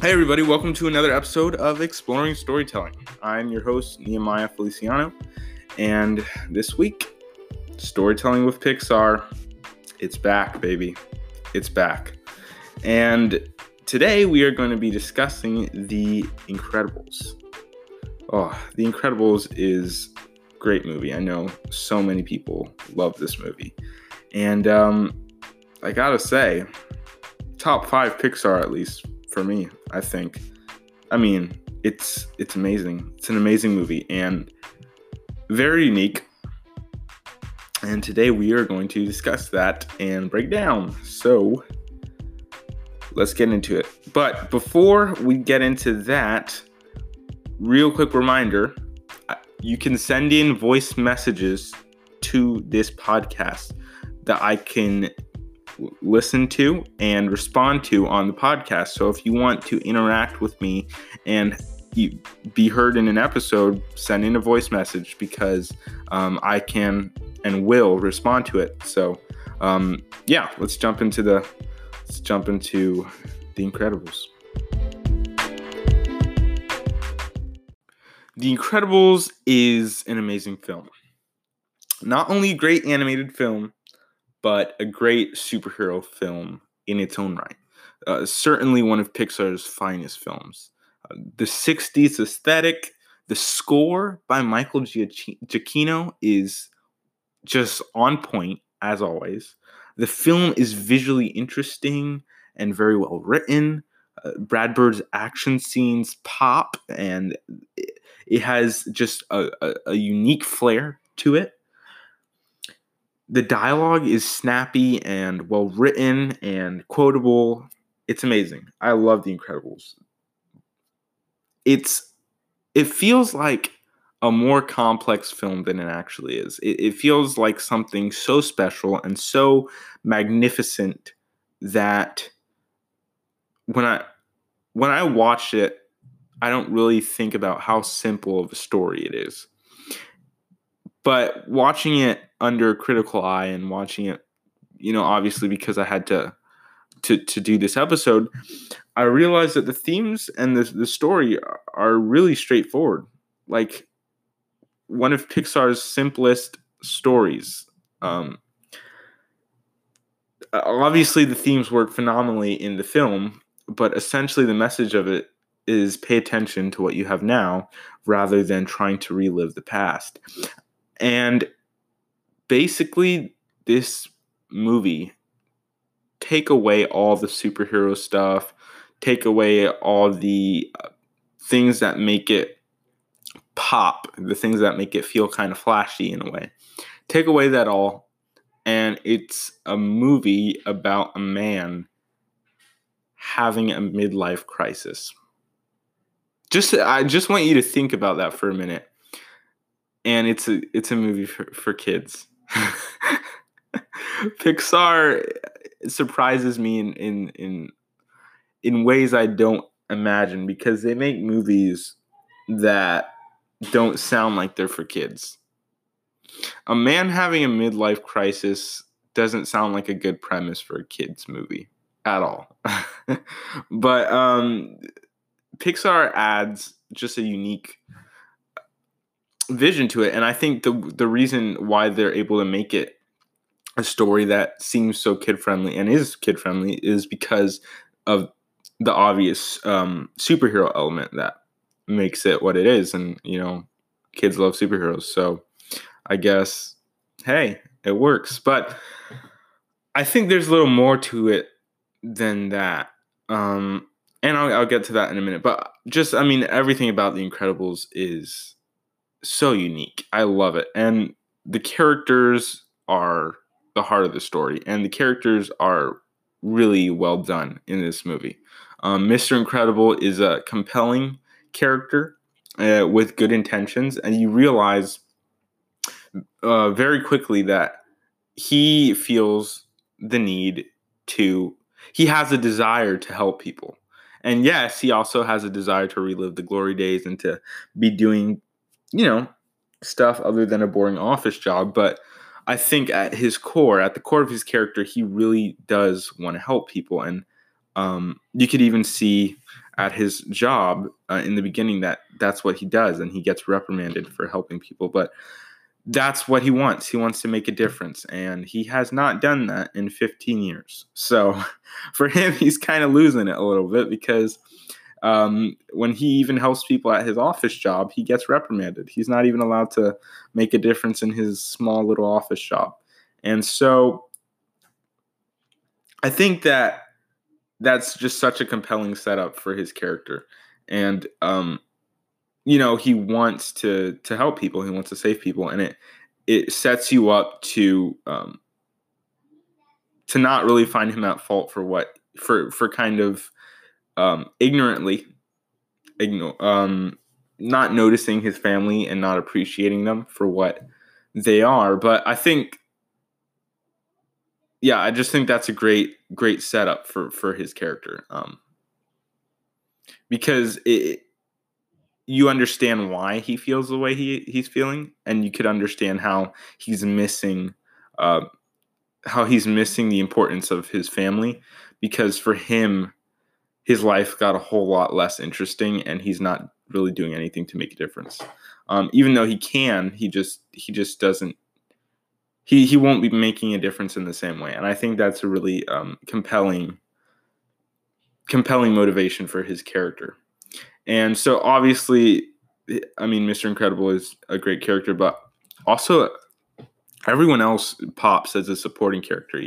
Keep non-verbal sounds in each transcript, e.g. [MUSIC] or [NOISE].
Hey, everybody, welcome to another episode of Exploring Storytelling. I'm your host, Nehemiah Feliciano, and this week, Storytelling with Pixar. It's back, baby. It's back. And today we are going to be discussing The Incredibles. Oh, The Incredibles is great movie. I know so many people love this movie. And um, I gotta say, top five Pixar at least for me, I think. I mean, it's it's amazing. It's an amazing movie and very unique. And today we are going to discuss that and break down. So, let's get into it. But before we get into that, real quick reminder, uh, you can send in voice messages to this podcast that I can listen to and respond to on the podcast. So if you want to interact with me and be heard in an episode, send in a voice message because um, I can and will respond to it. So um, yeah, let's jump into the let's jump into the Incredibles. The Incredibles is an amazing film. Not only a great animated film, but a great superhero film in its own right. Uh, certainly one of Pixar's finest films. Uh, the 60s aesthetic, the score by Michael Giacchino is just on point, as always. The film is visually interesting and very well written. Uh, Brad Bird's action scenes pop, and it, it has just a, a, a unique flair to it the dialogue is snappy and well written and quotable. It's amazing. I love The Incredibles. It's it feels like a more complex film than it actually is. It, it feels like something so special and so magnificent that when I when I watch it, I don't really think about how simple of a story it is. But watching it under critical eye and watching it, you know, obviously because I had to to to do this episode, I realized that the themes and the the story are really straightforward. Like one of Pixar's simplest stories. Um, obviously, the themes work phenomenally in the film, but essentially, the message of it is pay attention to what you have now rather than trying to relive the past. And basically this movie take away all the superhero stuff, take away all the uh, things that make it pop, the things that make it feel kind of flashy in a way. Take away that all, and it's a movie about a man having a midlife crisis. Just I just want you to think about that for a minute. And it's a it's a movie for, for kids. [LAUGHS] Pixar surprises me in, in in in ways I don't imagine because they make movies that don't sound like they're for kids. A man having a midlife crisis doesn't sound like a good premise for a kids movie at all. [LAUGHS] but um Pixar adds just a unique vision to it. And i think the the reason why they're able to make it a story that seems so kid friendly and is kid friendly is because of the obvious um, superhero element that makes it what it is. And you know kids love superheroes. So i guess hey it works. But i think there's a little more to it than that. Um, and I'll, I'll get to that in a minute. But just i mean everything about the incredibles is so unique. I love it. And the characters are the heart of the story, and the characters are really well done in this movie. Um, Mr. Incredible is a compelling character uh, with good intentions, and you realize uh, very quickly that he feels the need to, he has a desire to help people. And yes, he also has a desire to relive the glory days and to be doing you know, stuff other than a boring office job. But I think at his core, at the core of his character, he really does want to help people. And um, you could even see at his job uh, in the beginning that that's what he does and he gets reprimanded for helping people but that's what he wants he wants to make a difference and he has not done that in 15 years so [LAUGHS] for him he's kind of losing it a little bit because um, when he even helps people at his office job he gets reprimanded. He's not even allowed to make a difference in his small little office job. And so i think that that's just such a compelling setup for his character. And um you know he wants to to help people. He wants to save people. And it it sets you up to um to not really find him at fault for what for for kind of um ignorantly ignore um not noticing his family and not appreciating them for what they are but i think yeah, I just think that's a great great setup for for his character. Um, because it you understand why he feels the way he he's feeling, and you could understand how he's missing uh, how he's missing the importance of his family because for him his life got a whole lot less interesting and he's not really doing anything to make a difference um, even though he can he just he just doesn't he he won't be making a difference in the same way. And I think that's a really um, compelling compelling motivation for his character. And so obviously, I mean, Mr. Incredible is a great character, but also everyone else pops as a supporting character.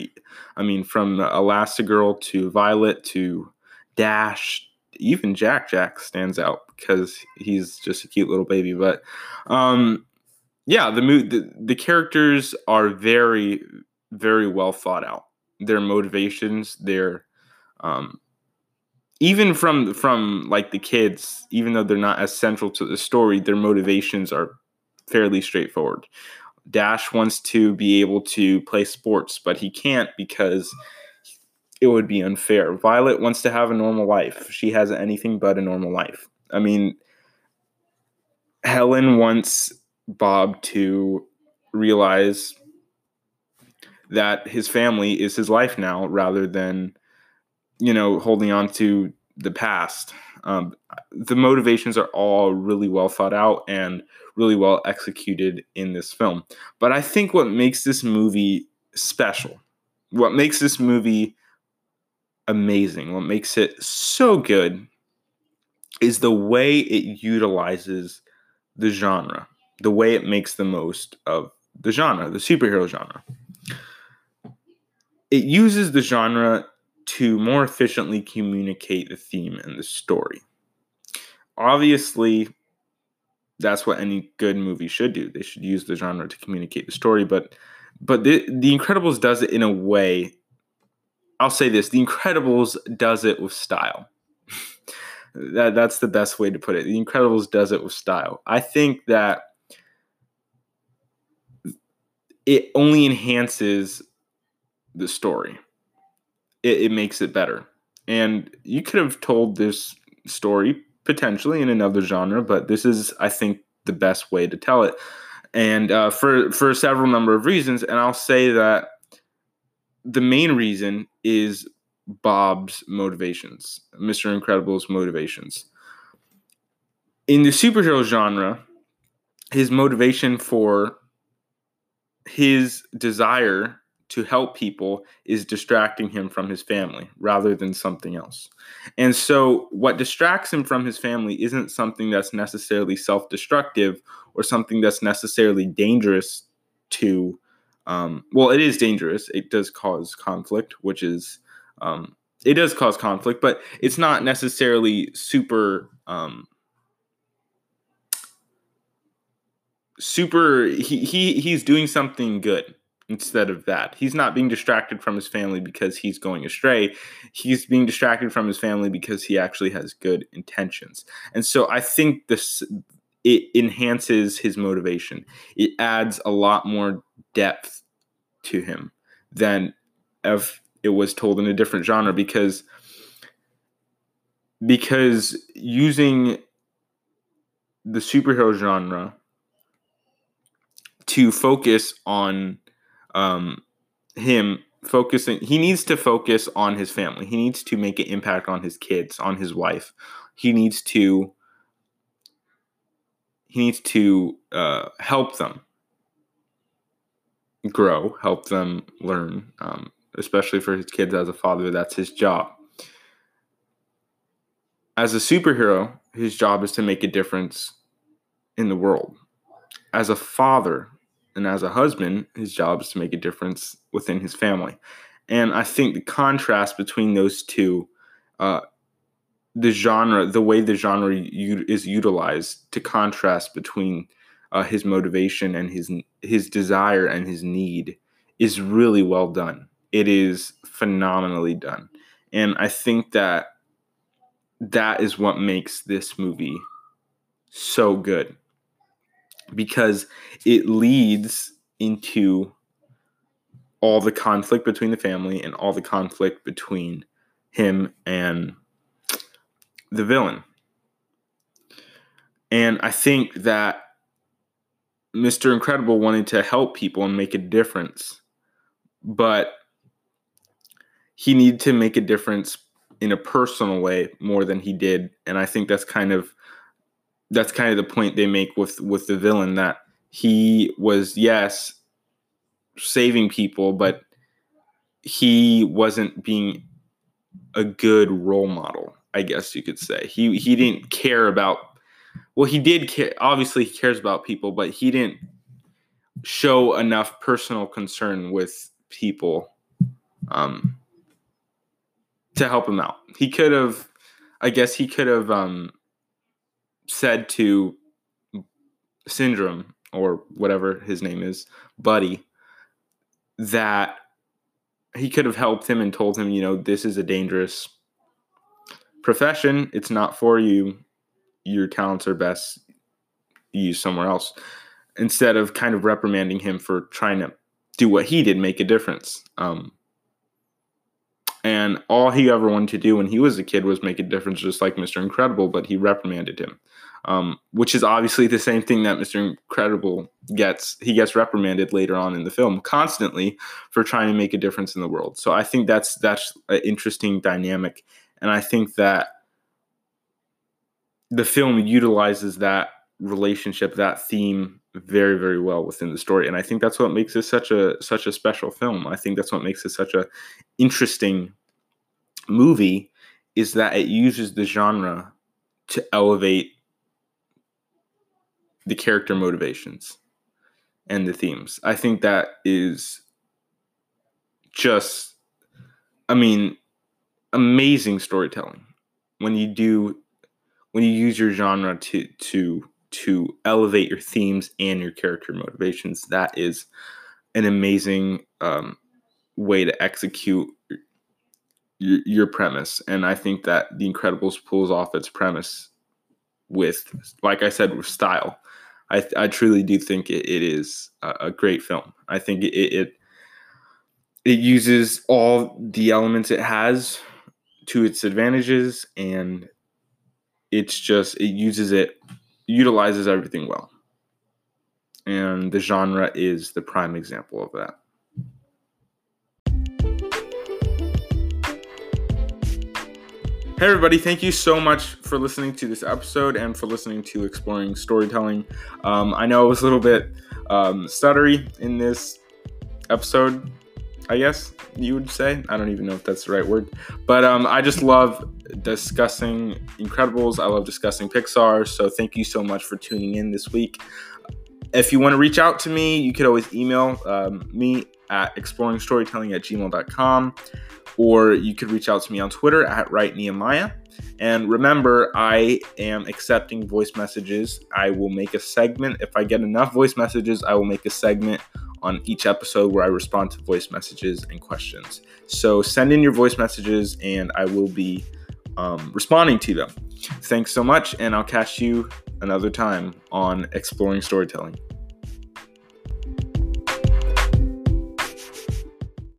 I mean, from Elastigirl to Violet to Dash, even Jack Jack stands out because he's just a cute little baby. But um, yeah, the, the the characters are very very well thought out. Their motivations, their um, even from from like the kids, even though they're not as central to the story, their motivations are fairly straightforward. Dash wants to be able to play sports, but he can't because it would be unfair. Violet wants to have a normal life. She has anything but a normal life. I mean, Helen wants Bob to realize that his family is his life now rather than, you know, holding on to the past. Um, the motivations are all really well thought out and really well executed in this film. But I think what makes this movie special, what makes this movie amazing, what makes it so good is the way it utilizes the genre the way it makes the most of the genre, the superhero genre. It uses the genre to more efficiently communicate the theme and the story. Obviously, that's what any good movie should do. They should use the genre to communicate the story, but but the, the Incredibles does it in a way. I'll say this: The Incredibles does it with style. [LAUGHS] that that's the best way to put it. The Incredibles does it with style. I think that it only enhances the story. It, it makes it better. And you could have told this story potentially in another genre, but this is, I think, the best way to tell it. And uh, for for several number of reasons, and I'll say that the main reason is Bob's motivations, Mr. Incredible's motivations. In the superhero genre, his motivation for his desire to help people is distracting him from his family rather than something else. And so, what distracts him from his family isn't something that's necessarily self destructive or something that's necessarily dangerous to, um, well, it is dangerous. It does cause conflict, which is, um, it does cause conflict, but it's not necessarily super um, super he, he he's doing something good instead of that. He's not being distracted from his family because he's going astray. He's being distracted from his family because he actually has good intentions. And so I think this it enhances his motivation. It adds a lot more depth to him than if it was told in a different genre because because using the superhero genre to focus on um, him focusing he needs to focus on his family. He needs to make an impact on his kids on his wife. He needs to he needs to uh, help them grow, help them learn, um, especially for his kids as a father. That's his job. As a superhero, his job is to make a difference in the world. As a father and as a husband, his job is to make a difference within his family. And I think the contrast between those two uh, the genre, the way the genre u- is utilized to contrast between uh, his motivation and his his desire and his need is really well done. It is phenomenally done, and I think that that is what makes this movie so good because it leads into all the conflict between the family and all the conflict between him and the villain. And I think that Mr. Incredible wanted to help people and make a difference, but he needed to make a difference in a personal way more than he did. And I think that's kind of that's kind of the point they make with with the villain that he was yes saving people, but he wasn't being a good role model. I guess you could say. He he didn't care about well, he did care obviously he cares about people, but he didn't show enough personal concern with people um to help him out. He could have I guess he could have um said to Syndrome or whatever his name is, Buddy, that he could have helped him and told him, you know, this is a dangerous profession, it's not for you. Your talents are best used somewhere else. Instead of kind of reprimanding him for trying to do what he did, make a difference. Um, and all he ever wanted to do when he was a kid was make a difference, just like Mr. Incredible, but he reprimanded him, um, which is obviously the same thing that Mr. Incredible gets. He gets reprimanded later on in the film constantly for trying to make a difference in the world. So I think that's that's an interesting dynamic and I think that the film utilizes that relationship, that theme very, very well within the story. And I think that's what makes it such a such a special film. I think that's what makes it such a interesting movie is that it uses the genre to elevate the character motivations and the themes. I think that is just I mean, amazing storytelling when you do when you use your genre to to to elevate your themes and your character motivations that is an amazing um, way to execute your, your premise. And i think that the incredibles pulls off its premise with like i said with style. I, I truly do think it, it is a, a, great film. I think it, it it uses all the elements it has to its advantages and it's just it uses it utilizes everything well. And the genre is the prime example of that. Hey, everybody, thank you so much for listening to this episode and for listening to Exploring Storytelling. Um, I know it was a little bit um, stuttery in this episode, I guess you would say. I don't even know if that's the right word. But um, I just love discussing Incredibles. I love discussing Pixar. So thank you so much for tuning in this week. If you want to reach out to me, you could always email um, me at exploringstorytelling at gmail.com or you could reach out to me on Twitter at Write Nehemiah. And remember, I am accepting voice messages. I will make a segment. If I get enough voice messages, I will make a segment on each episode where I respond to voice messages and questions. So send in your voice messages and I will be um, responding to them. Thanks so much, and I'll catch you another time on Exploring Storytelling.